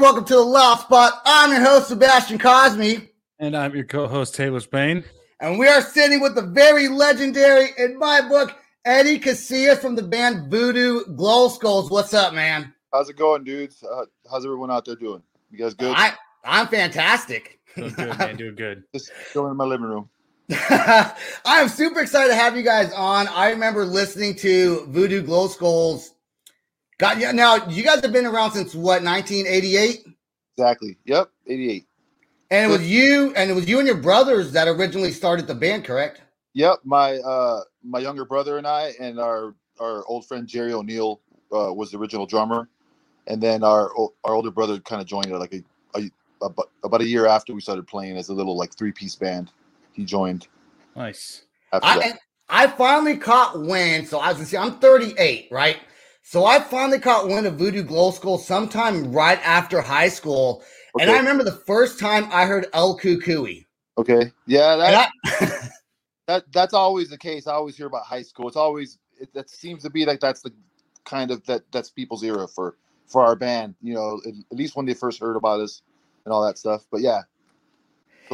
Welcome to the Loud Spot. I'm your host, Sebastian Cosme, And I'm your co-host Taylor Spain. and we are sitting with the very legendary, in my book, Eddie Casillas from the band Voodoo Glow Skulls. What's up, man? How's it going, dudes? Uh, how's everyone out there doing? You guys good? I, I'm fantastic. Doing good, man. Doing good. Just going in my living room. I am super excited to have you guys on. I remember listening to Voodoo Glow Skulls. Got yeah, now you guys have been around since what 1988, Exactly. Yep. 88. and it was you and it was you and your brothers that originally started the band, correct? Yep. My uh my younger brother and I and our our old friend Jerry O'Neill uh, was the original drummer, and then our our older brother kind of joined it like a, a about, about a year after we started playing as a little like three piece band. He joined Nice. I, I finally caught wind. So I was gonna I'm 38, right? So I finally caught wind of Voodoo Glow Skull sometime right after high school, and I remember the first time I heard El Cucuy. Okay. Yeah. That I, that that's always the case. I always hear about high school. It's always it, that seems to be like that's the kind of that that's people's era for for our band. You know, at, at least when they first heard about us and all that stuff. But yeah,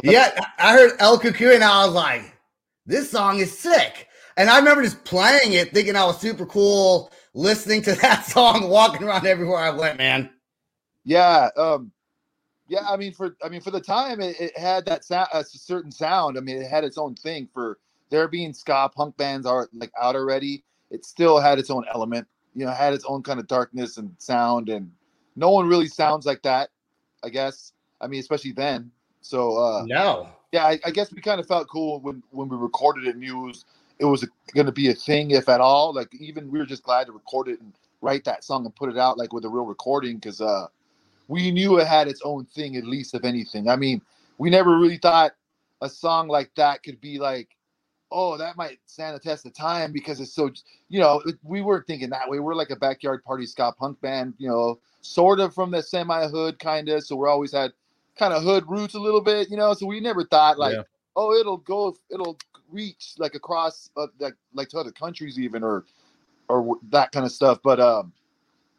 yeah, I heard El Cucuy, and I was like, "This song is sick." And I remember just playing it, thinking I was super cool, listening to that song, walking around everywhere I went. Man, yeah, um, yeah. I mean, for I mean, for the time, it, it had that sound, a certain sound. I mean, it had its own thing. For there being ska punk bands are like out already, it still had its own element. You know, had its own kind of darkness and sound, and no one really sounds like that. I guess. I mean, especially then. So uh, no, yeah, I, I guess we kind of felt cool when when we recorded it. and Knew it was, going to be a thing, if at all. Like even we were just glad to record it and write that song and put it out like with a real recording because uh, we knew it had its own thing at least, if anything. I mean, we never really thought a song like that could be like, oh, that might stand the test of time because it's so, you know, we weren't thinking that way. We're like a backyard party ska punk band, you know, sort of from the semi hood kind of. So we're always had kind of hood roots a little bit, you know. So we never thought like, Yeah. Oh, it'll go, it'll reach like across uh, like like to other countries even or or that kind of stuff. But um,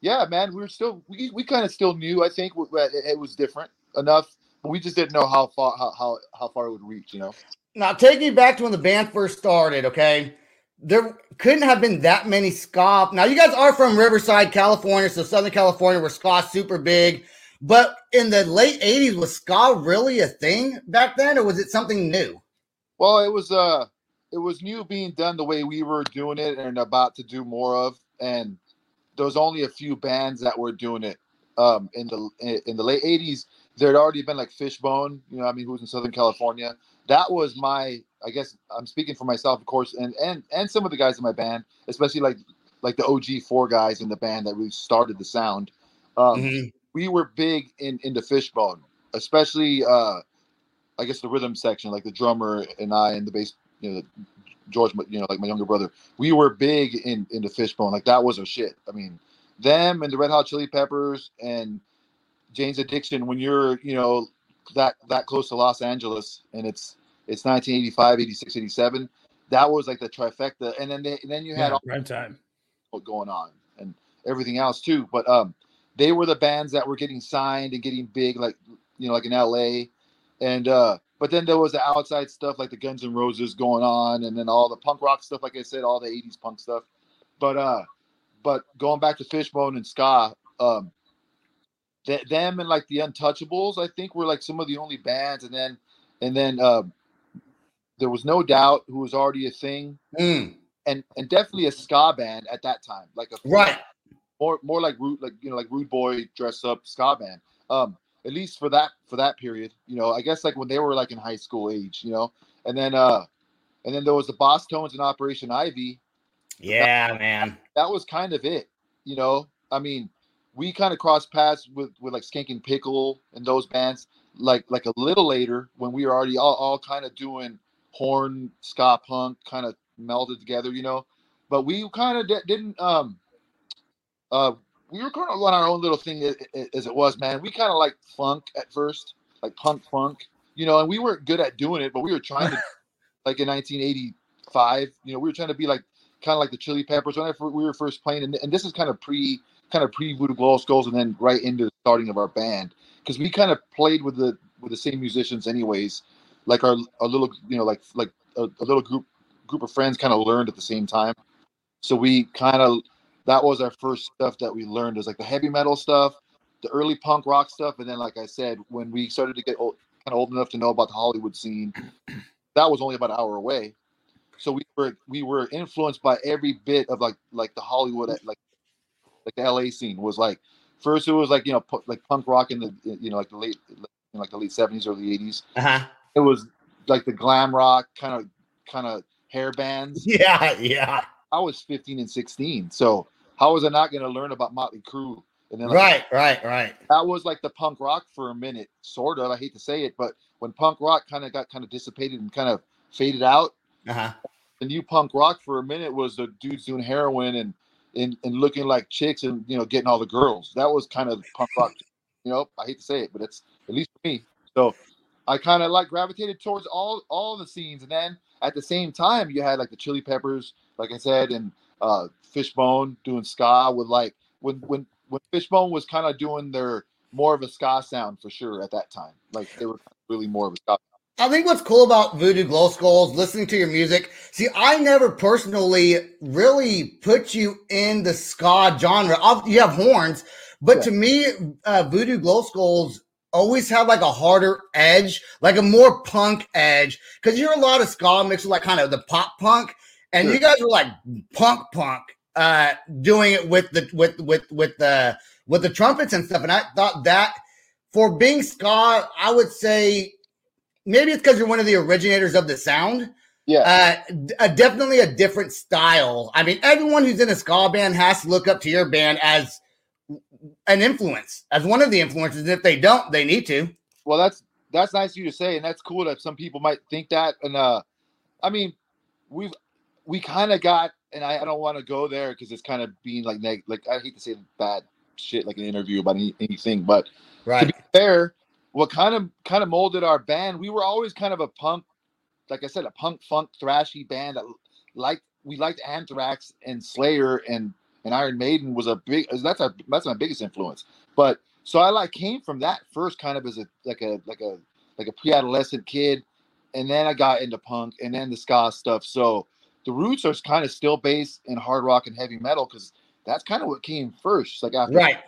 yeah, man, we were still we, we kind of still knew. I think it, was different enough, but we just didn't know how far how how, how far it would reach. You know. Now, taking back to when the band first started, okay, there couldn't have been that many ska. Now, you guys are from Riverside, California, so Southern California, where ska's super big. But in the late '80s, was ska really a thing back then, or was it something new? Well, it was uh it was new being done the way we were doing it and about to do more of, and there was only a few bands that were doing it. Um, in the in the late '80s, there had already been like Fishbone, you know, I mean, who's in Southern California. That was my, I guess, I'm speaking for myself, of course, and and and some of the guys in my band, especially like like the OG four guys in the band that really started the sound. Um, Mhm. We were big in in the fishbone, especially uh I guess the rhythm section, like the drummer and I and the bass, you know, George, you know, like my younger brother, we were big in in the fishbone. Like that was our shit. I mean, them and the Red Hot Chili Peppers and Jane's Addiction. When you're, you know, that that close to Los Angeles and it's it's 1985, 86, 87. That was like the trifecta, and then they, and then you had all time. what going on and everything else too. But um, they were the bands that were getting signed and getting big, like you know, like in LA. And uh, but then there was the outside stuff like the Guns and Roses going on, and then all the punk rock stuff, like I said, all the '80s punk stuff. But uh, but going back to Fishbone and ska, um, th- them and like the Untouchables, I think were like some of the only bands, and then and then um, there was No Doubt who was already a thing, Mm, and and definitely a ska band at that time, like a right. More more like rude like you know like rude boy dress up ska band. Um at least for that for that period you know i guess like when they were like in high school age you know? And then uh and then there was the Bosstones and operation ivy. Yeah, man. that was kind of it you know? I mean we kind of crossed paths with with like Skankin' Pickle and those bands like like a little later when we were already all, all kind of doing horn ska punk kind of melded together you know? But we kind of didn't um uh we were kind of on our own little thing a- a- as it was man. We kind of like funk at first like punk funk you know and we weren't good at doing it but we were trying to like in 1985 you know we were trying to be like kind of like the chili peppers. Whenever we were first playing and, and this is kind of pre kind of pre voodoo glow skulls and then right into the starting of our band because we kind of played with the with the same musicians anyways. Like our a little you know like like a, a little group group of friends kind of learned at the same time. So we kind of that was our first stuff that we learned is like the heavy metal stuff the early punk rock stuff and then like i said when we started to get old, kind of old enough to know about the hollywood scene that was only about an hour away so we were we were influenced by every bit of like like the hollywood like like the la scene was like first it was like you know pu- like punk rock in the you know like the late like the late 70s early 80s Uh-huh. it was like the glam rock kind of kind of hair bands Yeah, yeah. I was 15 and 16. So how was I not going to learn about Motley Crue? And then like, Right, right, right. that was like the punk rock for a minute, sort of. I hate to say it, but when punk rock kind of got kind of dissipated and kind of faded out, Uh-huh. the new punk rock for a minute was the dudes doing heroin and and, and looking like chicks and you know getting all the girls. That was kind of punk rock. You know, I hate to say it, but it's at least for me. So I kind of like gravitated towards all all the scenes, and then at the same time, you had like the Chili Peppers, like I said, and uh, Fishbone doing ska with like when when when Fishbone was kind of doing their more of a ska sound for sure at that time. Like they were really more of a ska. I think what's cool about Voodoo Glow Skulls, listening to your music. See, I never personally really put you in the ska genre. Ob- You have horns, but Yeah. to me, uh, Voodoo Glow Skulls always have like a harder edge, like a more punk edge. Because you hear a lot of ska mixed with like kind of the pop punk, and Sure. you guys were like punk punk, uh, doing it with the with with with the with the trumpets and stuff. And I thought that for being ska, I would say maybe it's because you're one of the originators of the sound. Yeah, Uh, d- uh, definitely a different style. I mean, everyone who's in a ska band has to look up to your band as an influence, as one of the influences. And if they don't, they need to. well that's that's nice of you to say and that's cool that some people might think that and uh i mean we've we kind of got and i, I don't want to go there because it's kind of being like neg- like i hate to say bad shit like an interview about any, anything but right. to be fair what kind of kind of molded our band we were always kind of a punk like i said a punk funk thrashy band that liked we liked anthrax and slayer and and Iron Maiden was a big. That's a that's my biggest influence. But so I like came from that first, kind of as a like a like a like a pre-adolescent kid, and then I got into punk and then the ska stuff. So the roots are kind of still based in hard rock and heavy metal because that's kind of what came first. Like after Right.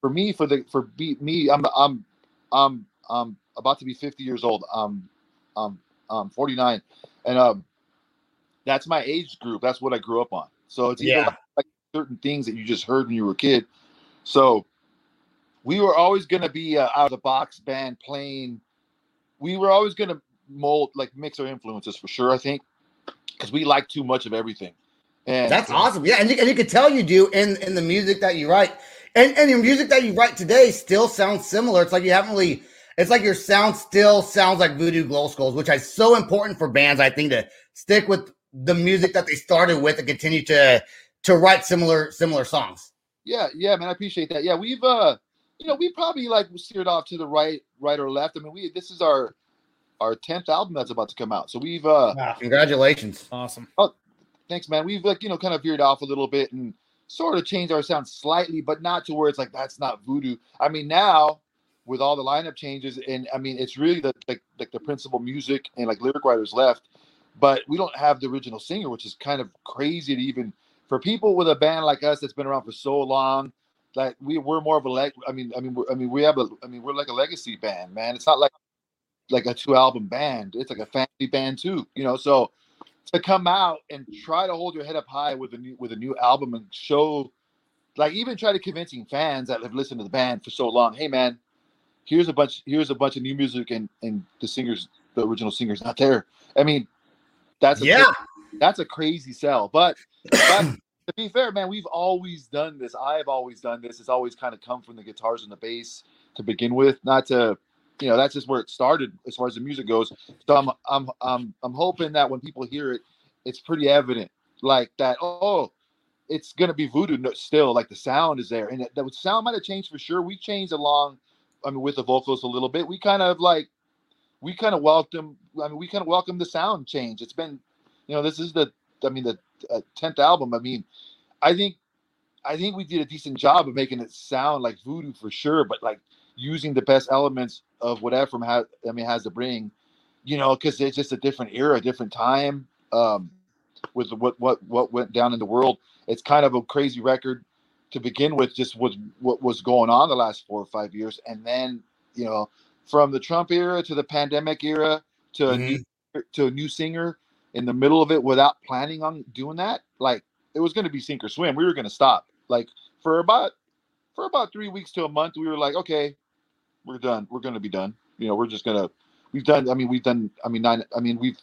for me for the for be, me I'm I'm I'm I'm about to be 50 years old. Um um um 49 and um that's my age group. That's what I grew up on. So it's Yeah. like, like certain things that you just heard when you were a kid. So we were always going to be out of the box band playing. We were always going to mold like mix our influences for sure. I think because we like too much of everything. And That's awesome. Yeah, and you, and you can tell you do in in the music that you write, and and your music that you write today still sounds similar. It's like you haven't really. It's like your sound still sounds like Voodoo Glow Skulls, which is so important for bands. I think to stick with the music that they started with and continue to to write similar similar songs. Yeah, yeah, man, I appreciate that. Yeah, we've uh you know, we probably like steered off to the right, right or left. I mean, we this is our our tenth album that's about to come out. So we've uh Wow. Congratulations. Awesome. Oh, thanks, man. We've like, you know, kind of veered off a little bit and sort of changed our sound slightly, but not to where it's like that's not voodoo. I mean, now with all the lineup changes, and I mean it's really the like like the principal music and like lyric writers left, but we don't have the original singer, which is kind of crazy to even for people with a band like us that's been around for so long. Like we we're more of a leg. I mean, I mean, we're, I mean, we have a. I mean, we're like a legacy band, man. It's not like like a two album band. It's like a family band too, you know. So to come out and try to hold your head up high with a new with a new album and show like even try to convincing fans that have listened to the band for so long hey man here's a bunch here's a bunch of new music and and the singers the original singer's not there i mean that's a Yeah. that's a crazy sell but, but to be fair man we've always done this i've always done this it's always kind of come from the guitars and the bass to begin with not to you know that's just where it started as far as the music goes. So i'm i'm i'm, I'm hoping that when people hear it it's pretty evident like that oh it's gonna be voodoo still like the sound is there. And the sound might have changed for sure. We changed along i mean with the vocals a little bit. We kind of like we kind of welcome i mean we kind of welcome the sound change. It's been you know this is the i mean the uh, 10th album. I mean i think i think we did a decent job of making it sound like voodoo for sure but like using the best elements of what Efrem has i mean has to bring you know because it's just a different era a different time um with what what what went down in the world. It's kind of a crazy record to begin with just with what was going on the last four or five years. And then you know from the trump era to the pandemic era to a new to a new singer in the middle of it without planning on doing that like it was going to be sink or swim. We were going to stop. Like for about for about three weeks to a month we were like okay we're done we're going to be done you know we're just going to we've done i mean we've done i mean nine i mean we've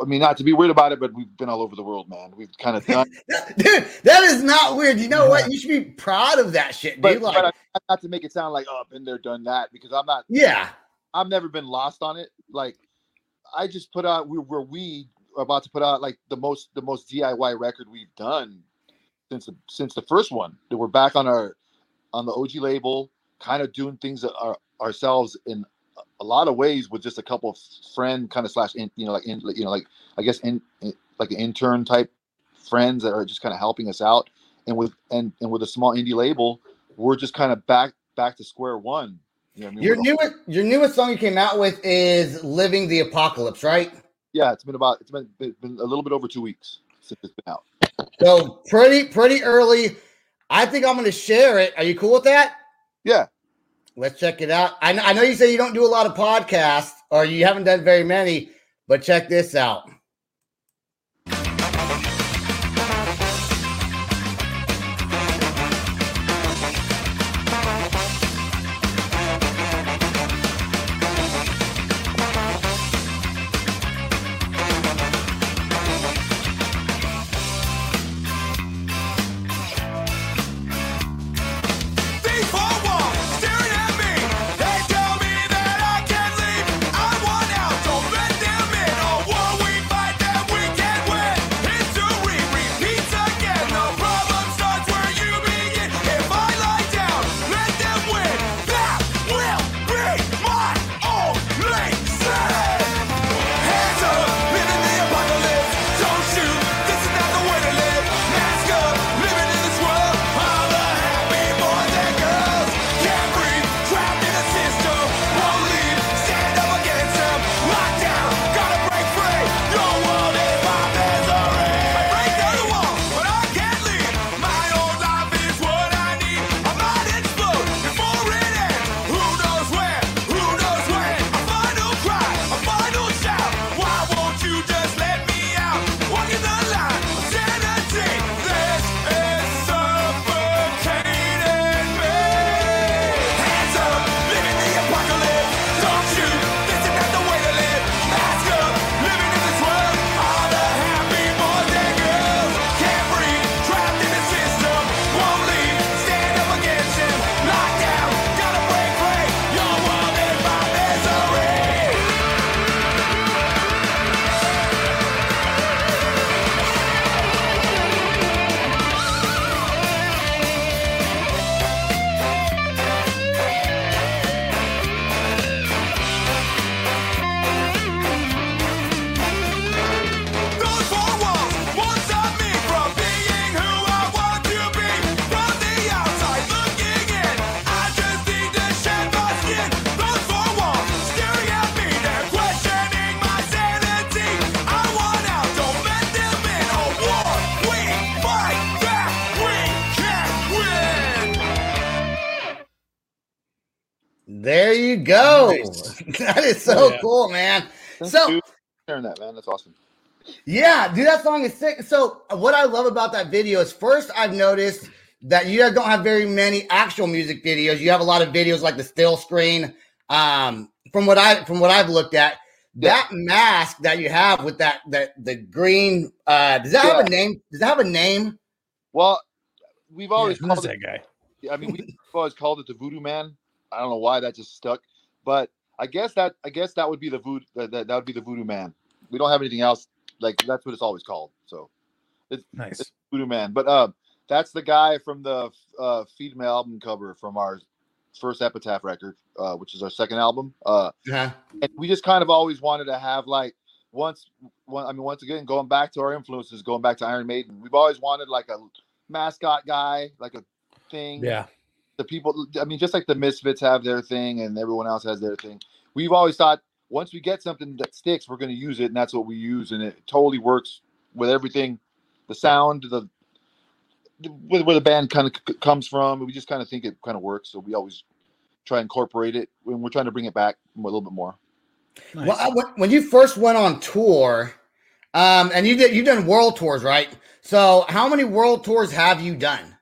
I mean, not to be weird about it, but we've been all over the world, man. We've kind of done, Dude, that is not weird. You know what? You should be proud of that shit, but, dude. Like, but I, not to make it sound like oh, I've been there, done that, because I'm not. yeah. I've never been lost on it. Like, I just put out. We were we are about to put out like the most the most DIY record we've done since the since the first one. That we're back on our on the OG label, kind of doing things that are ourselves in a lot of ways with just a couple of friend kind of slash in, you know like in you know like I guess in, in like an intern type friends that are just kind of helping us out and with and and with a small indie label we're just kind of back back to square one you know I mean? Your newest your newest song you came out with is "Living the Apocalypse," right? yeah it's been about it's been, it's been a little bit over two weeks since it's been out So pretty pretty early. I think I'm going to share it. Are you cool with that? Yeah Let's check it out. I, know you say you don't do a lot of podcasts or you haven't done very many, but check this out. There you go. Nice. that is so yeah. cool, man. Thanks, So sharing that, man. That's awesome. Yeah, dude, that song is sick. So, uh, what I love about that video is first, I've noticed that you guys don't have very many actual music videos. You have a lot of videos like the still screen. Um, from what I from what I've looked at, that mask that you have with that that the green uh does that have a name? Does that have a name? Well, we've always who's called that it. guy? I mean, we've always called it the Voodoo Man. I don't know why that just stuck, but I guess that I guess that would be the voodoo. That, that, that would be the Voodoo Man. We don't have anything else. Like that's what it's always called. So it's Nice. Voodoo Man. But uh, that's the guy from the uh, Feed Me album cover from our first Epitaph record, uh, which is our second album. Uh, Uh-huh. and we just kind of always wanted to have like once one I mean once again going back to our influences, going back to Iron Maiden, we've always wanted like a mascot guy, like a thing. Yeah. The people I mean, just like the Misfits have their thing and everyone else has their thing. We've always thought once we get something that sticks, we're gonna use it, and that's what we use, and it totally works with everything, the sound, the where, where the band kind of c- comes from. We just kind of think it kind of works, so we always try and incorporate it when we're trying to bring it back a little bit more. Nice. Well, I- when, when you first went on tour, um, and you did you've done world tours, right? So, how many world tours have you done?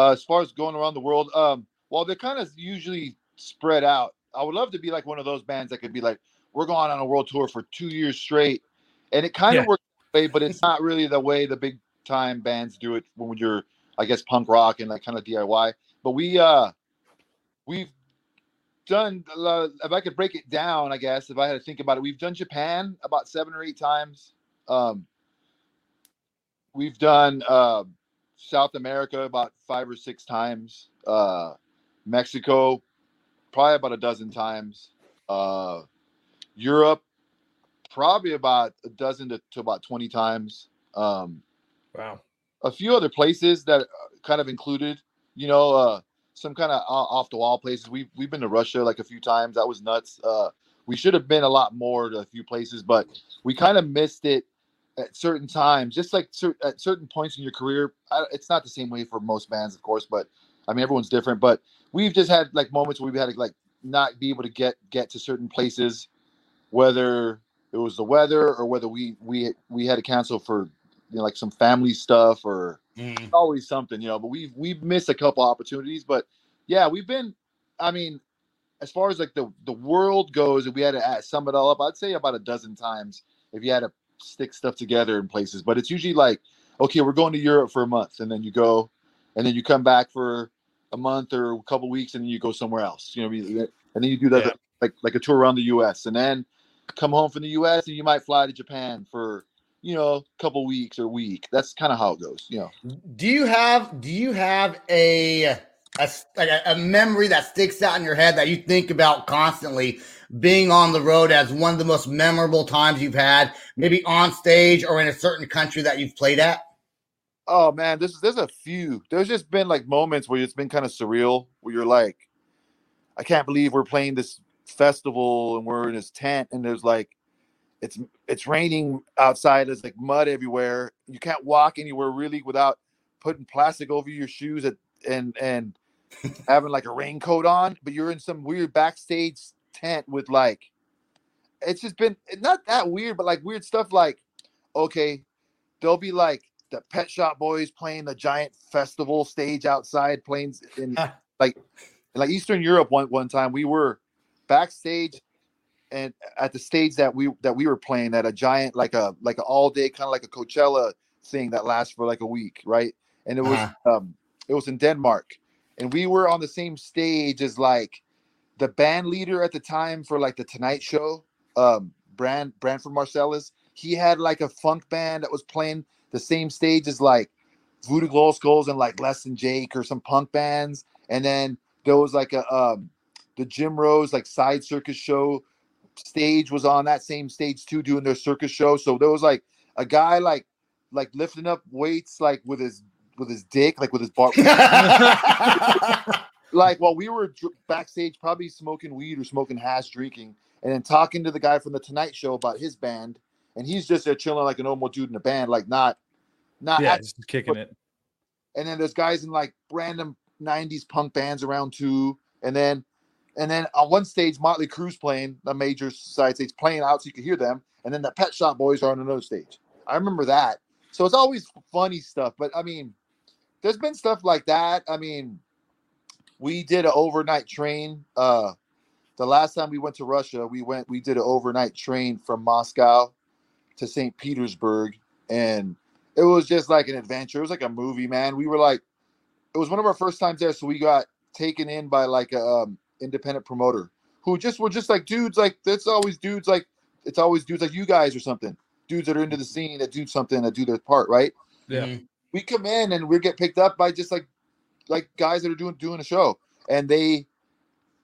Uh, as far as going around the world, um, well, they're kind of usually spread out. I would love to be like one of those bands that could be like, we're going on a world tour for two years straight, and it kind of Yeah. works that way, but it's not really the way the big time bands do it when you're, I guess, punk rock and like kind of DIY. But we, uh, we've done. lot- If I could break it down, I guess if I had to think about it, we've done Japan about seven or eight times. Um, we've done uh, South America about five or six times. Uh, Mexico, probably about a dozen times. Uh, Europe, probably about a dozen to, to about 20 times. Um, wow. a few other places that kind of included, you know, uh, some kind of off the wall places. We've, we've been to Russia like a few times. That was nuts. Uh, we should have been a lot more to a few places, but we kind of missed it at certain times, just like cer- at certain points in your career. I, it's not the same way for most bands, of course, but I mean, everyone's different, but we've just had like moments where we've had to like not be able to get, get to certain places, whether it was the weather or whether we, we, we had to cancel for, you know, like some family stuff or mm. always something, you know, but we've, we've missed a couple opportunities, but yeah, we've been, I mean, as far as like the, the world goes, if we had to add, sum it all up, I'd say about a dozen times if you had to stick stuff together in places, but it's usually like, okay, we're going to Europe for a month and then you go and then you come back for a month or a couple weeks and then you go somewhere else, you know, and then you do that Yeah. like, like a tour around the US and then come home from the US and you might fly to Japan for, you know, a couple weeks or a week. That's kind of how it goes, you know. Do you have do you have a a, like a, a memory that sticks out in your head that you think about constantly being on the road as one of the most memorable times you've had, maybe on stage or in a certain country that you've played at? Oh man, this is there's a few. There's just been like moments where it's been kind of surreal, where you're like, I can't believe we're playing this festival and we're in this tent and there's like, it's it's raining outside. There's like mud everywhere. You can't walk anywhere really without putting plastic over your shoes at, and and having like a raincoat on. But you're in some weird backstage tent with like, it's just been not that weird, but like weird stuff. Like, okay, there'll be like the Pet Shop Boys playing the giant festival stage outside, playing in like like Eastern Europe. One one time we were backstage and at the stage that we that we were playing at a giant like a like an all day kind of like a Coachella thing that lasts for like a week, right? And it was Uh-huh. um it was in Denmark, and we were on the same stage as like the band leader at the time for like the Tonight Show, um, Brand Branford Marsalis. He had like a funk band that was playing the same stage as like Voodoo Glow Skulls and like Less Than Jake or some punk bands. And then there was like a um the Jim Rose like side circus show stage was on that same stage too, doing their circus show. So there was like a guy like like lifting up weights like with his with his dick, like with his bar like while we were dr- backstage, probably smoking weed or smoking hash, drinking, and then talking to the guy from the Tonight Show about his band, and he's just there chilling like a normal dude in a band, like not, not. Yeah, just kicking it. and then there's guys in like random '90s punk bands around too, and then And then on one stage, Motley Crue's playing a major side stage, playing out so you could hear them. And then the Pet Shop Boys are on another stage. I remember that. So it's always funny stuff. But I mean, there's been stuff like that. I mean, we did an overnight train. Uh, the last time we went to Russia, we went, we did an overnight train from Moscow to St. Petersburg. And it was just like an adventure. It was like a movie, man. We were like, it was one of our first times there. So we got taken in by like a um, independent promoter who just were just like dudes, like that's always dudes, like it's always dudes like you guys or something. Dudes that are into the scene that do something that do their part, right? Yeah. Mhm. we come in and we get picked up by just like like guys that are doing doing a show and they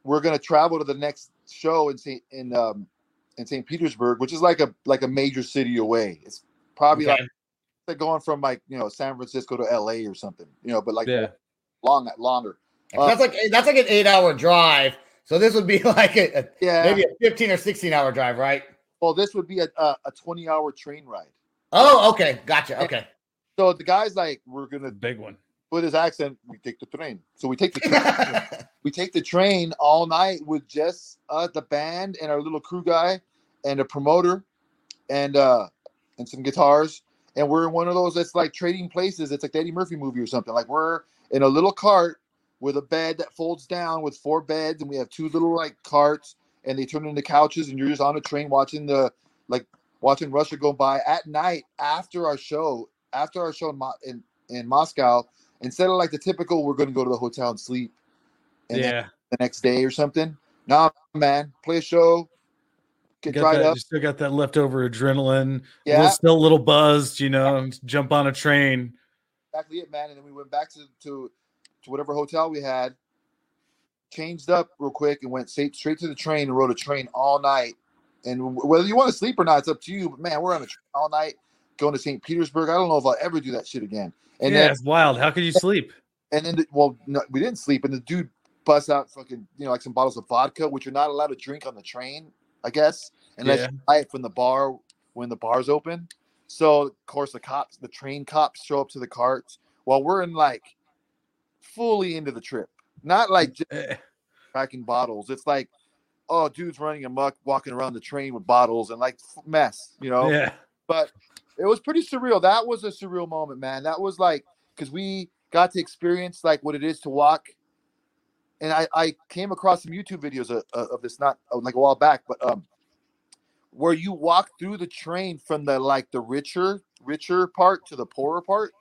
we're gonna travel to the next show in St. in um in St. Petersburg, which is like a like a major city away. It's probably Okay. like, like going from like you know San Francisco to LA or something, you know, but like Yeah. long longer. That's like that's like an eight hour drive. So this would be like a, a- Yeah. maybe a 15 or 16 hour drive, right? Well, this would be a a, a 20 hour train ride. Oh, okay. Gotcha. Okay. So the guy's like, we're gonna Big one. With his accent, we take the train. So we take the train. we take the train all night with just uh, the band and our little crew guy and a promoter and uh and some guitars and we're in one of those that's like trading places it's like the eddie murphy movie or something like we're in a little cart with a bed that folds down with four beds and we have two little like carts and they turn into couches and you're just on a train watching the like watching russia go by at night after our show after our show in, in, in moscow instead of like the typical we're going to go to the hotel and sleep and then yeah. the next day or something. Nah, man, play a show, get Got dried that, up. you still got that leftover adrenaline. Yeah. Yeah. Still a little buzzed, you know, and jump on a train. Exactly it, man. And then we went back to to, to whatever hotel we had, changed up real quick, and went straight straight to the train and rode a train all night. And whether you want to sleep or not, it's up to you. But man, we're on a train all night going to St. Petersburg. I don't know if I'll ever do that shit again. And yeah, it's wild. How could you sleep? and then the, well, no, we didn't sleep, and the dude busts out fucking you know like some bottles of vodka, which you're not allowed to drink on the train, I guess, unless Yeah. you buy it from the bar when the bar's open. So of course the cops, the train cops, show up to the carts while we're in like fully into the trip, not like just Eh, cracking bottles. It's like, oh, dude's running amok, walking around the train with bottles and like mess, you know Yeah. but it was pretty surreal. That was a surreal moment, man. That was like because we got to experience like what it is to walk. And I, I came across some YouTube videos of, of this not uh, like a while back, but um, where you walk through the train from the like the richer richer part to the poorer part.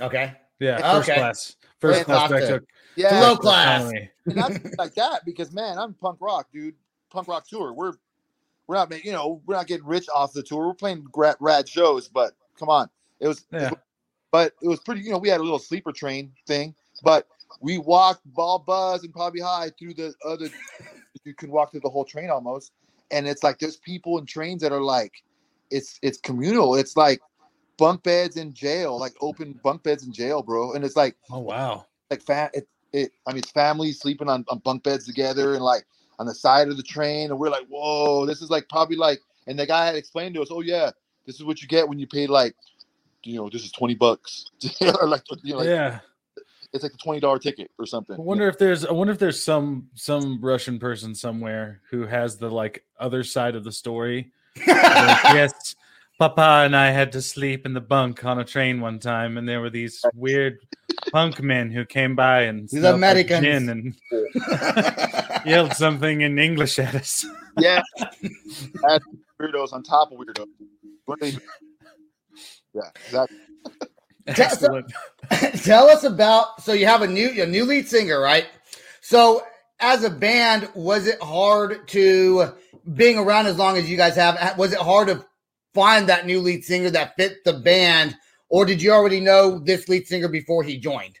Okay. Yeah. First Okay. class. First First class class back to- to Yeah, Low class. and like that because man, I'm punk rock, dude. Punk rock tour. We're we're not making you know we're not getting rich off the tour. We're playing rad, rad shows, but come on, it was. Yeah. But it was pretty. You know, we had a little sleeper train thing, but we walked ball buzz and probably high through the other. you can walk through the whole train almost, and it's like there's people in trains that are like, it's it's communal. It's like bunk beds in jail, like open bunk beds in jail, bro. And it's like Oh wow. like fat it, it I mean it's families sleeping on, on bunk beds together and like on the side of the train and we're like, whoa, this is like probably like and the guy had explained to us, oh yeah, this is what you get when you pay like you know, this is 20 bucks. or like you know, like, yeah. it's like a twenty dollar ticket or something. I wonder if there's I wonder if there's some some Russian person somewhere who has the like other side of the story. Like, yes, Papa and I had to sleep in the bunk on a train one time, and there were these weird punk men who came by and These smelled like Americans. gin and yelled something in English at us. yeah. That's weirdos on top of weirdos. But they- yeah, that Excellent. Tell us about so you have a new a new lead singer, right? So as a band, was it hard to being around as long as you guys have? Was it hard to find that new lead singer that fit the band, or did you already know this lead singer before he joined?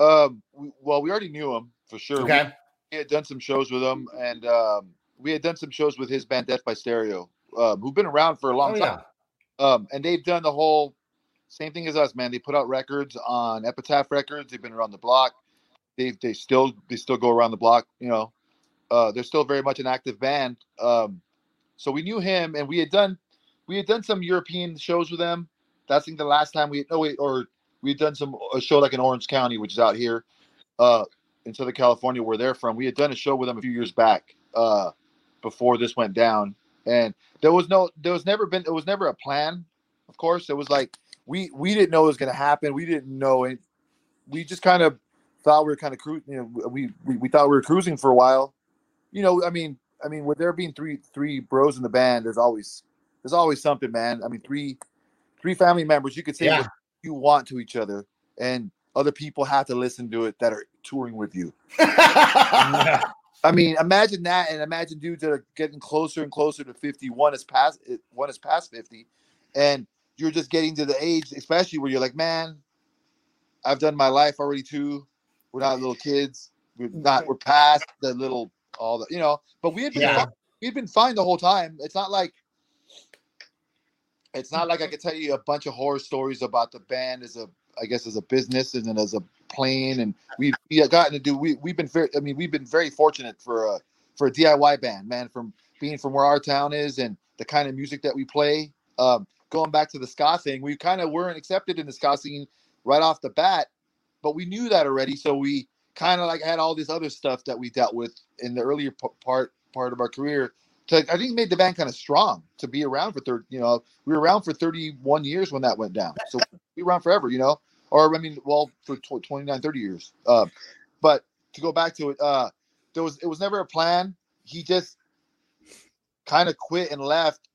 um well we already knew him for sure. We- Okay, we had done some shows with him, and um, we had done some shows with his band Death by Stereo, um, who've been around for a long Oh, time. Um, and they've done the whole same thing as us, man. They put out records on Epitaph Records. They've been around the block. They they still they still go around the block. You know, uh, they're still very much an active band. Um, so we knew him, and we had done we had done some European shows with them. That's I think the last time we no wait or we had done some a show like in Orange County, which is out here. Uh, in Southern California, where they're from. We had done a show with them a few years back, uh, before this went down, and there was no, there was never been, it was never a plan. Of course, it was like we we didn't know it was going to happen. We didn't know it. We just kind of thought we were kind of cruising. You know, we, we we thought we were cruising for a while. You know, I mean, I mean, with there being three three bros in the band, there's always there's always something, man. I mean, three three family members. You could say Yeah. what you want to each other, and other people have to listen to it that are touring with you. I mean, imagine that, and imagine dudes that are getting closer and closer to fifty. One is past one is past fifty, and you're just getting to the age, especially where you're like, man, I've done my life already too. We're not little kids. We're not. We're past the little all the you know. But we had been Yeah. fine. we've been fine the whole time. It's not like it's not like I could tell you a bunch of horror stories about the band as a I guess as a business and then as a plane and we we have gotten to do we we've been very I mean we've been very fortunate for a for a DIY band man from being from where our town is and the kind of music that we play. Um going back to the ska thing we kind of weren't accepted in the ska scene right off the bat but we knew that already. So we kind of like had all this other stuff that we dealt with in the earlier p- part part of our career to, I think made the band kind of strong to be around for 30 you know we were around for 31 years when that went down. So we were around forever you know or I mean well for tw- 29 30 years. Uh, but to go back to it uh there was it was never a plan. He just kind of quit and left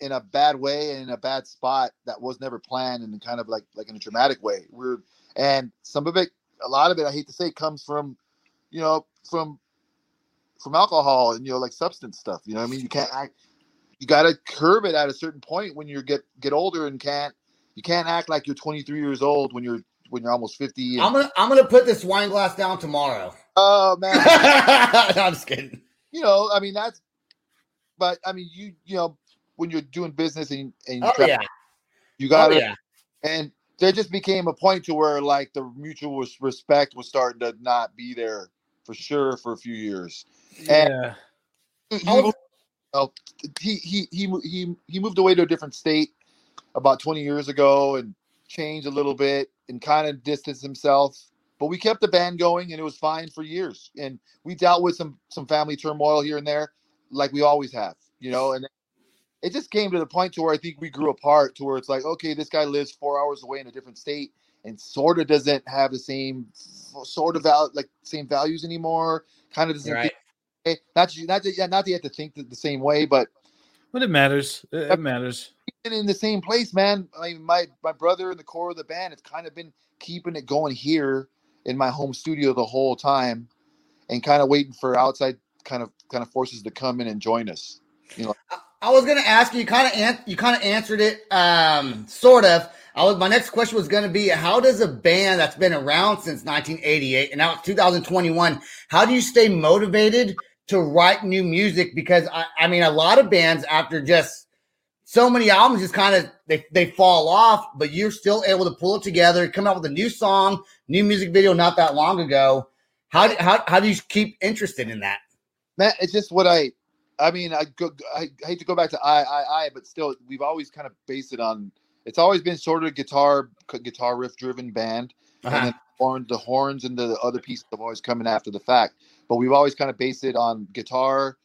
in a bad way and in a bad spot that was never planned and kind of like like in a dramatic way. We're and some of it a lot of it i hate to say comes from you know from from alcohol and you know like substance stuff you know i mean? You can't act you got to curb it at a certain point when you get get older and can't you can't act like you're 23 years old when you're when you're almost 50 and- I'm gonna I'm gonna put this wine glass down tomorrow. oh man no, I'm just kidding. you know i mean that's but i mean you you know when you're doing business and, and you, Oh yeah. you Oh got to yeah. and there just became a point to where like the mutual respect was starting to not be there for sure for a few years And- Yeah. he, I was- moved, oh, he, he he he he moved away to a different state about 20 years ago and changed a little bit and kind of distanced himself but we kept the band going and it was fine for years and we dealt with some some family turmoil here and there like we always have you know and it just came to the point to where i think we grew apart to where it's like okay this guy lives four hours away in a different state and sort of doesn't have the same sort of val- like same values anymore kind of doesn't Right. think Eh, not not that, yeah, not that you have to think the same way, but But it matters. It, it matters. been in the same place, man. I mean, my my brother in the core of the band has kind of been keeping it going here in my home studio the whole time, and kind of waiting for outside kind of kind of forces to come in and join us. You know. I was gonna ask you. You kind of an- you kind of answered it, um, sort of. I was my next question was gonna be how does a band that's been around since 1988 and now it's 2021, how do you stay motivated to write new music? Because I, I mean, a lot of bands after just so many albums just kind of they, they fall off, but you're still able to pull it together, come out with a new song, new music video not that long ago. How do, how, how do you keep interested in that? Man, it's just what I. I mean, I go. I hate to go back to I, I, I, but still, we've always kind of based it on. It's always been sort of guitar, guitar riff driven band, Uh-huh. and then horn, the horns and the other pieces have always coming after the fact. But we've always kind of based it on guitar,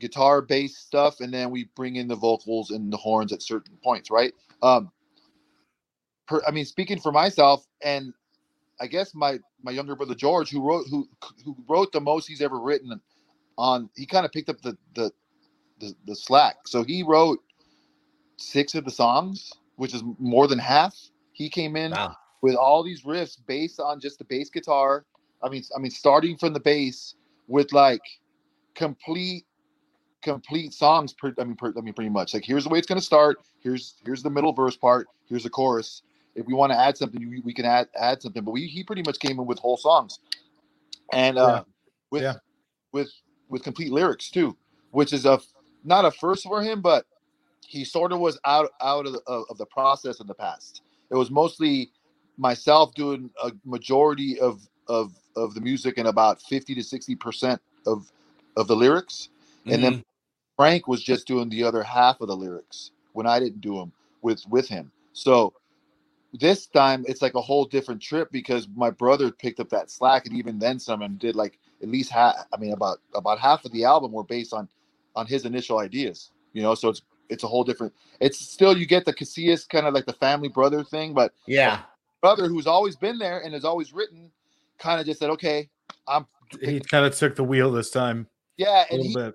guitar based stuff, and then we bring in the vocals and the horns at certain points, right? Um, per, I mean, speaking for myself, and I guess my my younger brother George, who wrote who who wrote the most he's ever written on, he kind of picked up the the the, the slack. So he wrote six of the songs, which is more than half. He came in Wow. With all these riffs based on just the bass guitar. I mean, I mean, starting from the bass with like complete, complete songs. Per, I mean, per, I mean, pretty much like here's the way it's going to start. Here's here's the middle verse part. Here's the chorus. If we want to add something, we, we can add add something. But we he pretty much came in with whole songs, and uh, with Yeah. with with complete lyrics too, which is a not a first for him, but he sort of was out out of the, of, of the process in the past. It was mostly myself doing a majority of of of the music and about 50 to 60 percent of of the lyrics. And Mm-hmm. then frank was just doing the other half of the lyrics when i didn't do them with with him. So this time it's like a whole different trip because my brother picked up that slack and even then some and did like at least half i mean about about half of the album were based on on his initial ideas you know? So it's it's a whole different it's still you get the casillas kind of like the family brother thing but yeah brother who's always been there and has always written kind of just said okay i'm He kind of took the wheel this time yeah a and he bit.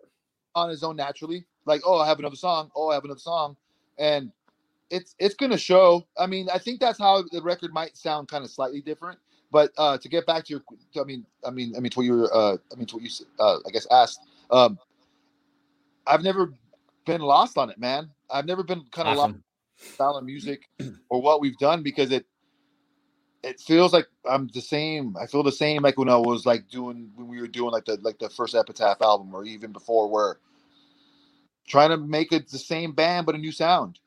on his own naturally like oh i have another song oh i have another song and it's it's gonna show i mean i think that's how the record might sound kind of slightly different but uh to get back to your to, i mean i mean i mean to what you were uh i mean to what you s- uh i guess asked um i've never been lost on it man i've never been kind of lost awesome. style of music or what we've done because it it feels like I'm the same. I feel the same like when I was like doing when we were doing like the like the first Epitaph album or even before where trying to make it the same band but a new sound.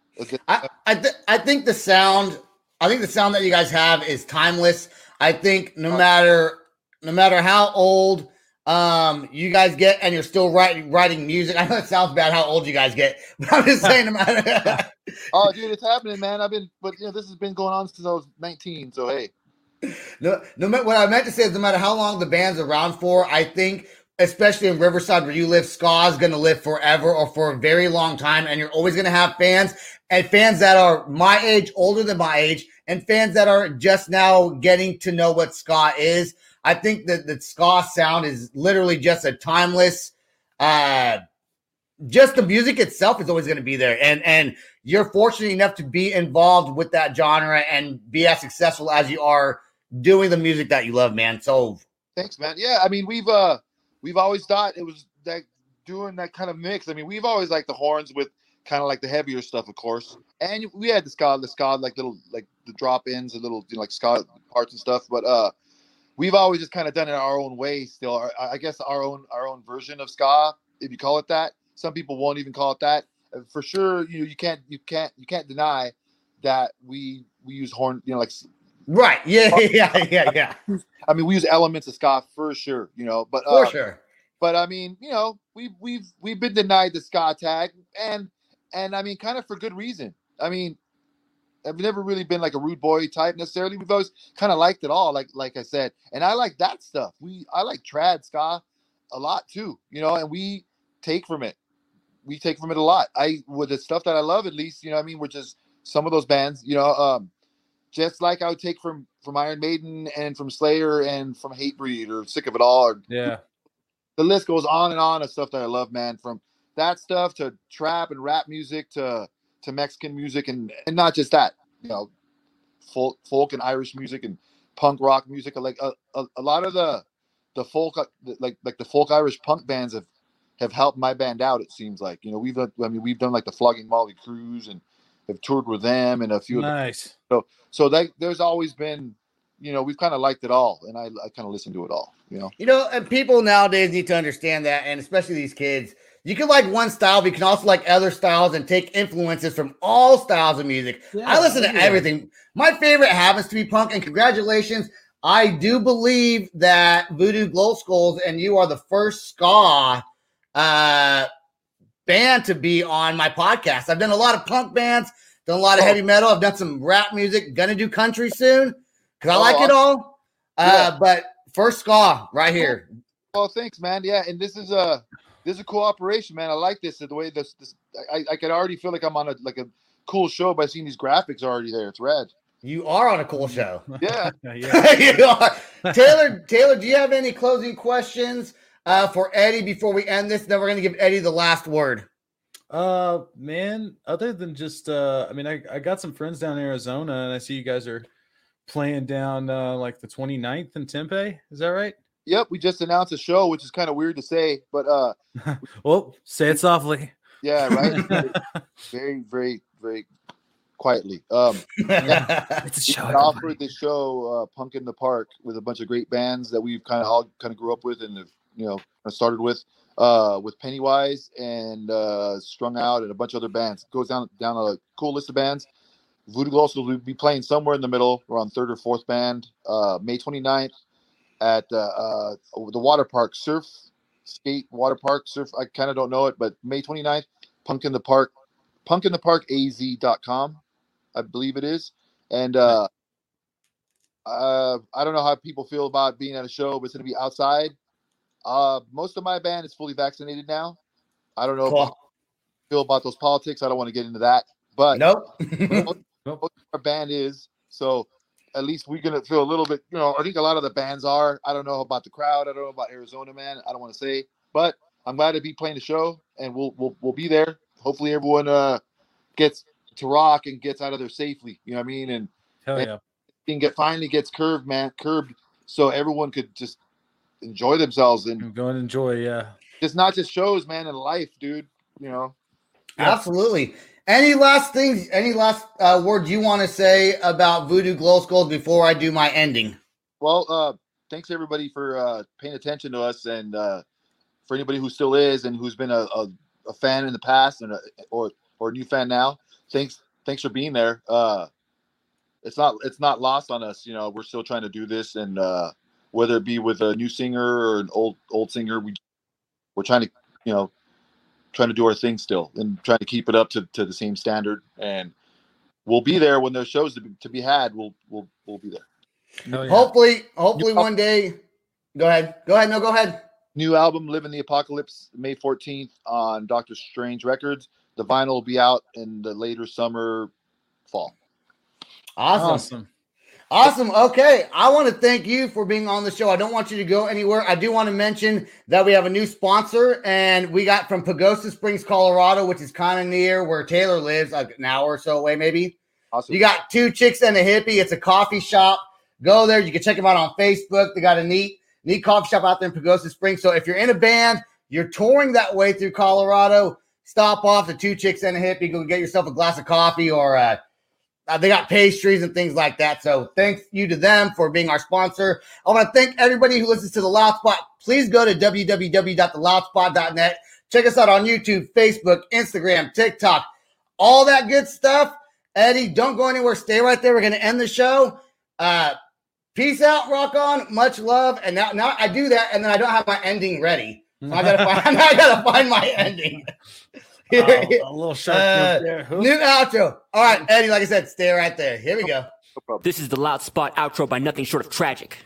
I I, th- I think the sound I think the sound that you guys have is timeless. I think no uh, matter no matter how old um you guys get and you're still writing writing music. I know it sounds bad how old you guys get, but I'm just saying no matter oh dude, it's happening, man. I've been but you know this has been going on since I was 19. So hey. no, no matter what I meant to say is no matter how long the band's around for, I think especially in Riverside where you live, ska is going to live forever or for a very long time, and you're always going to have fans and fans that are my age, older than my age, and fans that are just now getting to know what ska is. I think that the ska sound is literally just a timeless. uh just the music itself is always going to be there and and you're fortunate enough to be involved with that genre and be as successful as you are doing the music that you love man so Thanks, man. Yeah, I mean we've uh we've always thought it was that doing that kind of mix. I mean we've always liked the horns with kind of like the heavier stuff, of course. And we had the ska, the ska like little like the drop ins, the little you know, like ska parts and stuff. But uh we've always just kind of done it our own way. Still, Our- I I guess our own our own version of ska, if you call it that. Some people won't even call it that. For sure, you know, you can't you can't you can't deny that we we use horn. You know, like right yeah yeah yeah yeah I mean, we use elements of ska for sure. You know, but for uh, sure but I mean, you know, we've we've we've been denied the ska tag, and and I mean, kind of for good reason. I mean, I've never really been like a rude boy type necessarily. We've always kind of liked it all, like like I said, and I like that stuff. We I like trad ska a lot too, you know, and we take from it. We take from it a lot. I with the stuff that I love, at least, you know, what I mean, which is some of those bands, you know, um, just like I would take from from Iron Maiden and from Slayer and from Hatebreed or Sick of It All or Yeah. the list goes on and on of stuff that I love, man. From that stuff to trap and rap music to to Mexican music and and not just that, you know, folk folk and Irish music and punk rock music. Like a, a, a lot of the the folk uh, like like the folk Irish punk bands have have helped my band out. It seems like you know we've done, I mean we've done like the Flogging Molly Cruise and have toured with them and a few of the Nice. so that there's always been you know we've kind of liked it all and I, I kind of listen to it all you know you know and people nowadays need to understand that and especially these kids you can like one style but you can also like other styles and take influences from all styles of music I listen to yeah. everything. My favorite happens to be punk, and congratulations. I do believe that Voodoo Glow Skulls and you are the first ska uh, band to be on my podcast. I've done a lot of punk bands, done a lot of Oh. heavy metal. I've done some rap music. Gonna do country soon because I Oh, like it all. Uh, Yeah. But first ska right here. Well, thanks, man. Yeah, and this is a this is a cool operation, man. I like this. The way this, this I, I can already feel like I'm on a like a cool show by seeing these graphics already there. It's red. You are on a cool show. Yeah. yeah. you are. Taylor, Taylor, do you have any closing questions uh, for Eddie before we end this? Then we're going to give Eddie the last word. Uh, man, other than just, uh, I mean, I, I got some friends down in Arizona and I see you guys are playing down, uh, like the 29th in Tempe. Is that right? Yep. We just announced a show, which is kind of weird to say, but uh, Well, say it softly. yeah, right. very, very, very quietly. Um, It's a we offered this show, uh, Punk in the Park, with a bunch of great bands that we've kind of all kind of grew up with and have, you know started with, uh, with Pennywise and uh, Strung Out and a bunch of other bands. It goes down down a cool list of bands. Voodoo Glow Skulls will be playing somewhere in the middle, around third or fourth band, uh, May 29th at uh, uh, the water park, surf, skate, water park, surf. I kind of don't know it, but May 29th, Punk in the Park, Punk in the Park AZ.com, I believe it is. And uh, uh, I don't know how people feel about being at a show, but it's going to be outside. Uh, most of my band is fully vaccinated now. I don't know Cool. if feel about those politics. I don't want to get into that, but Nope. most most our band is so. At least we're gonna feel a little bit. You know, I think a lot of the bands are. I don't know about the crowd. I don't know about Arizona, man. I don't want to say, but I'm glad to be playing the show, and we'll we'll we'll be there. Hopefully, everyone uh gets to rock and gets out of there safely. You know what I mean? And Hell yeah. can get finally gets curved, man, curbed, so everyone could just enjoy themselves and Go and enjoy. Yeah. just not just shows, man, and life, dude. You know, Absolutely. Any last things? Any last uh, words you want to say about Voodoo Glow Skulls before I do my ending? well, uh, thanks everybody for uh, paying attention to us, and uh, for anybody who still is and who's been a, a, a fan in the past and a, or or a new fan now. Thanks, thanks for being there. Uh, it's not it's not lost on us. You know, we're still trying to do this, and uh, whether it be with a new singer or an old old singer, we we're trying to you know trying to do our thing still and trying to keep it up to, to the same standard. And we'll be there when there's shows to be, to be had. We'll we'll we'll be there. Yeah. Hopefully, hopefully You- one day. Go ahead. Go ahead. No, go ahead. New album, Livin' the Apocalypse, May 14th on Doctor Strange Records. The vinyl will be out in the later summer, fall. Awesome. Awesome. Awesome. Okay. I want to thank you for being on the show. I don't want you to go anywhere. I do want to mention that we have a new sponsor and we got from Pagosa Springs, Colorado, which is kind of near where Taylor lives, like an hour or so away, maybe. Awesome. You got two chicks and a hippie. It's a coffee shop. Go there. You can check them out on Facebook. They got a neat, neat coffee shop out there in Pagosa Springs. So if you're in a band, you're touring that way through Colorado, stop off the two chicks and a hippie. Go get yourself a glass of coffee or uh, uh, they got pastries and things like that. So thanks you to them for being our sponsor. I want to thank everybody who listens to the Loud Spot. Please go to www.theloudspot.net. Check us out on YouTube, Facebook, Instagram, TikTok, all that good stuff. Eddie, don't go anywhere. Stay right there. We're going to end the show. Uh, peace out, rock on, much love. And now, now I do that, and then I don't have my ending ready. So I gotta find. I gotta find my ending. Oh, a little sharp Uh, there. Who- New outro. All right, Eddie. Like I said, stay right there. Here we go. This is the Loud Spot outro by nothing short of tragic.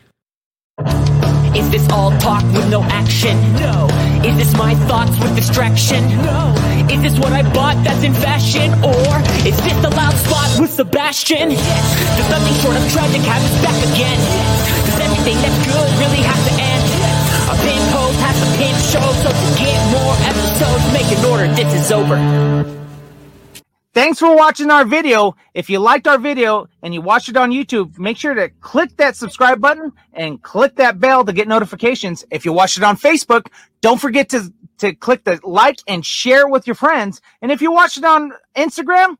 Is this all talk with no action? No. Is this my thoughts with distraction? No. Is this what I bought that's in fashion? Or is this the loud spot with Sebastian? Yes. Does nothing short of tragic have us back again? Yes. Does everything that's good really have to end? A post has a pin show, so to get more episodes, make an order. This is over. Thanks for watching our video. If you liked our video and you watched it on YouTube, make sure to click that subscribe button and click that bell to get notifications. If you watched it on Facebook, don't forget to, to click the like and share with your friends. And if you watched it on Instagram,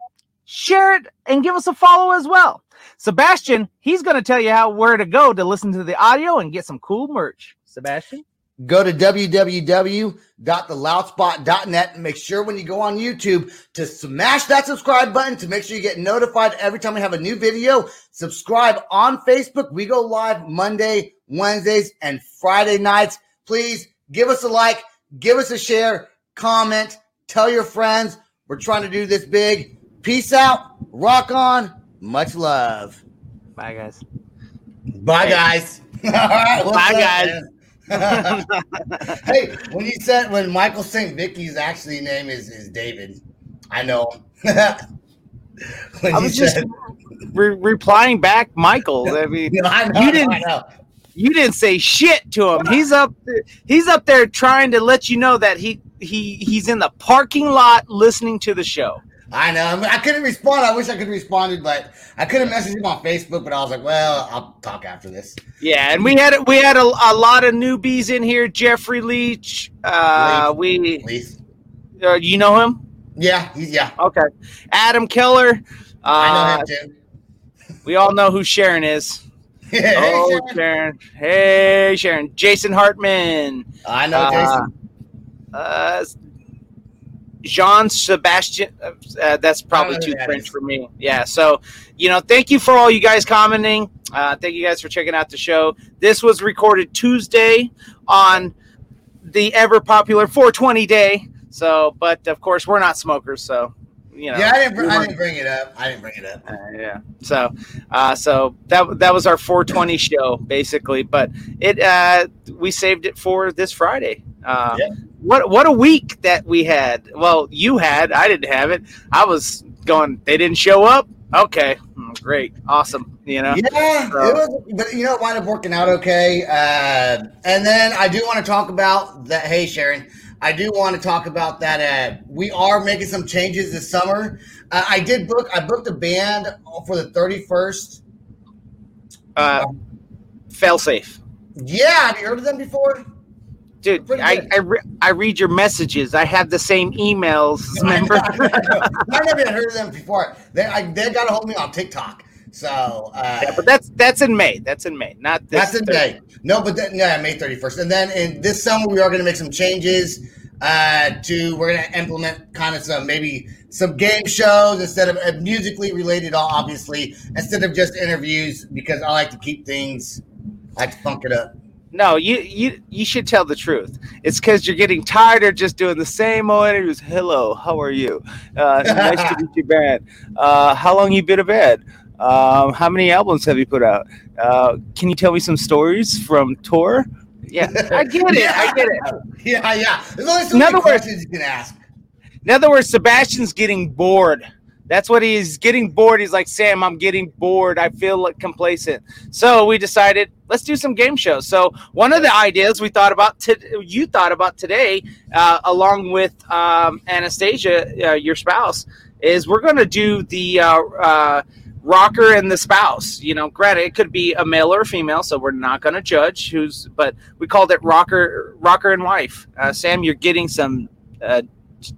share it and give us a follow as well. Sebastian, he's going to tell you how where to go to listen to the audio and get some cool merch. Sebastian? Go to www.theloudspot.net and make sure when you go on YouTube to smash that subscribe button to make sure you get notified every time we have a new video. Subscribe on Facebook. We go live Monday, Wednesdays, and Friday nights. Please give us a like, give us a share, comment, tell your friends. We're trying to do this big. Peace out. Rock on. Much love. Bye, guys. Bye, guys. All right, Bye, up, guys. man? hey, when you said when Michael St. Vicky's actually name is is David, I know. I you was just said, re- replying back, Michael. I mean, I know, you didn't- know. you didn't say shit to him. He's up he's up there trying to let you know that he he he's in the parking lot listening to the show. I know. I, I couldn't respond. I wish I could have responded, but I couldn't message him on Facebook. But I was like, well, I'll talk after this. Yeah, and we had we had a, a lot of newbies in here. Jeffrey Leach, uh, we Please. uh, you know him? Yeah, he's yeah. Okay, Adam Keller. I Uh, know him too. we all know who Sharon is. Hey, oh, Sharon. Sharon. Hey, Sharon. Jason Hartman. I know Uh, Jason. uh, Jean Sebastian. Uh, uh, that's probably I too who that French is. for me. Yeah. So, you know, thank you for all you guys commenting. Uh, thank you guys for checking out the show. This was recorded Tuesday on the ever popular 420 day. So, but of course, we're not smokers. So, you know. yeah, I didn't. we I didn't bring it up. I didn't bring it up. uh, yeah. So, uh, so that that was our 420 show basically, but it uh, we saved it for this Friday. Uh, Yeah. What what a week that we had. Well, you had. I didn't have it. I was going. They didn't show up. Okay, Mm, great, awesome. You know. Yeah, So- it was, but you know, it wound up working out okay. Uh, and then I do want to talk about that. Hey, Sharon, I do want to talk about that. Uh, we are making some changes this summer. Uh, I did book. I booked a band for the thirty first. Uh, fail safe. Yeah, have you heard of them before? Dude, I. I, re- I read your messages. I have the same emails. Remember? I never even heard of them before. They I, they got a hold of me on TikTok. So uh, yeah, but that's that's in May. That's in May, not this. That's in May. No, but then, yeah, May 31st. And then in this summer, we are going to make some changes uh, to, we're going to implement kind of some, maybe some game shows instead of uh, musically related, obviously, instead of just interviews, because I like to keep things, I like to funk it up. No, you you you should tell the truth. It's because you're getting tired of just doing the same old interviews. Hello, how are you? Uh, nice to meet you, band. Uh, how long you been a band? Um, how many albums have you put out? Uh, can you tell me some stories from tour? Yeah, I get it. I get it. Yeah, yeah. There's only so In many other words- questions you can ask. In other words, Sebastian's getting bored. That's what he's getting bored. He's like, Sam, I'm getting bored. I feel like complacent. So we decided, let's do some game shows. So one of the ideas we thought about, to, you thought about today, uh, along with um, Anastasia, uh, your spouse, is we're going to do the uh, uh, rocker and the spouse. You know, granted, it could be a male or a female, so we're not going to judge who's. But we called it rocker, rocker and wife. Uh, Sam, you're getting some uh,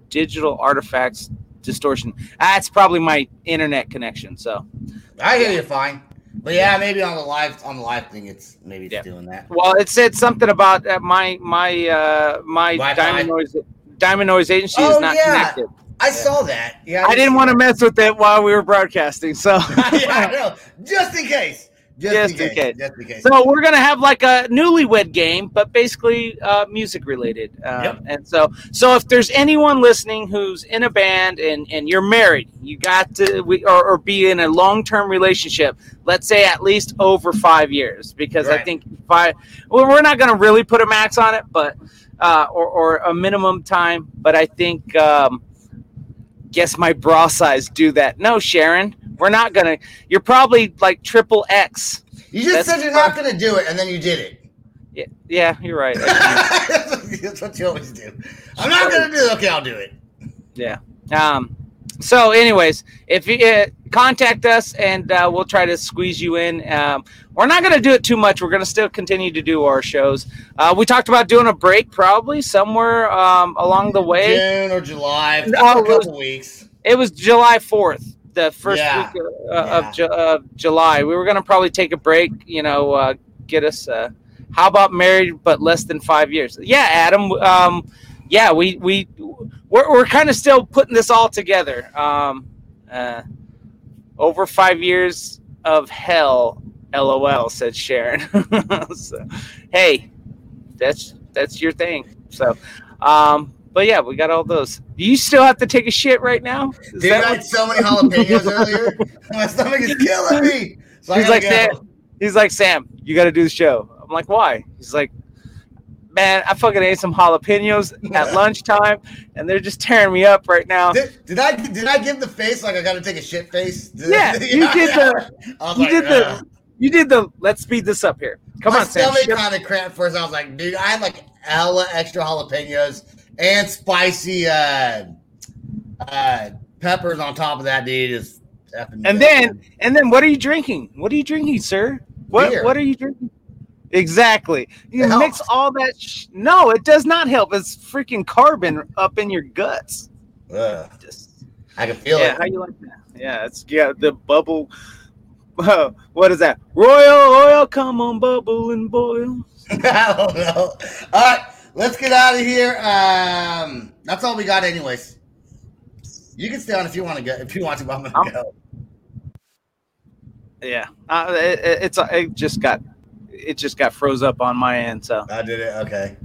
digital artifacts distortion. That's probably my internet connection. So, I hear you fine. But yeah, maybe on the live on the live thing, it's maybe it's Yeah. doing that. well, it said something about uh, my my uh, my Wi-Fi? diamond noise diamond noise agency Oh, is not yeah. connected. I saw that. Yeah, I didn't want to mess with it while we were broadcasting. So, yeah, I know. Just in case. Just, Just in, case. case. Just in case. so we're gonna have like a newlywed game, but basically uh, music related. Um, Yep. And so, so if there's anyone listening who's in a band and and you're married, you got to we or, or be in a long term relationship. Let's say at least over five years, because I think five. Well, we're not gonna really put a max on it, but uh, or or a minimum time. But I think. Um, Guess my bra size do that. No, Sharon, we're not gonna. You're probably like triple X. you just that's said you're not going to do it, and then you did it. Yeah, yeah, you're right. That's what you always do. I'm not going to do it. Okay, I'll do it. yeah. Um. So, anyways, if you uh, contact us and uh, we'll try to squeeze you in. Um, we're not going to do it too much. We're going to still continue to do our shows. Uh, we talked about doing a break probably somewhere um, along the way. June or July, No, a it was- couple weeks. It was July 4th, the first Yeah. week uh, Yeah. of, Ju- of July. We were going to probably take a break, you know, uh, get us. Uh, how about married but less than five years? Yeah, Adam. Um, yeah, we we we're, we're kind of still putting this all together. Um, uh, over five years of hell, lol. Said Sharon. so, hey, that's that's your thing. So, um, but yeah, we got all those. Do you still have to take a shit right now? Is Dude, I had so many jalapenos earlier. My stomach is killing me. So I like, go. Sam, he's like, Sam, you got to do the show. I'm like, why? He's like, man, I fucking ate some jalapenos at lunchtime, and they're just tearing me up right now. Did, did I did I give the face like I got to take a shit face? Did- Yeah, you did the- oh You like, did the, you did the. Let's speed this up here. Come My on, Sam. stomach ship- kind of cramped first. I was like, dude, I had like hella extra jalapenos and spicy uh, uh, peppers on top of that, dude. Is And then, and then, what are you drinking? What are you drinking, sir? What Beer. What are you drinking? Exactly. You It mix helps. all that. Sh- no, it does not help. It's freaking carbon up in your guts. Ugh, Just I can feel yeah, it. how you like that? Yeah, it's yeah the bubble. Uh, what is that? Royal oil, come on, bubble and boil. I don't know. All right, let's get out of here. Um, that's all we got, anyways. You can stay on if you want to go. If you want to, but I'm gonna I'm- go. Yeah, uh, it, it- it's it just got it just got froze up on my end. So I did it. Okay.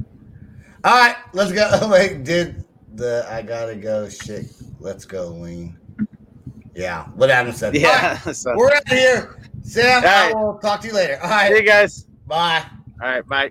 All right, let's go. Wait, did the I gotta go shit Let's go, lean. Yeah, what Adam said. Yeah. Right, so, we're out of here. Sam, right. I will talk to you later. All right, see you guys. bye. All right, bye.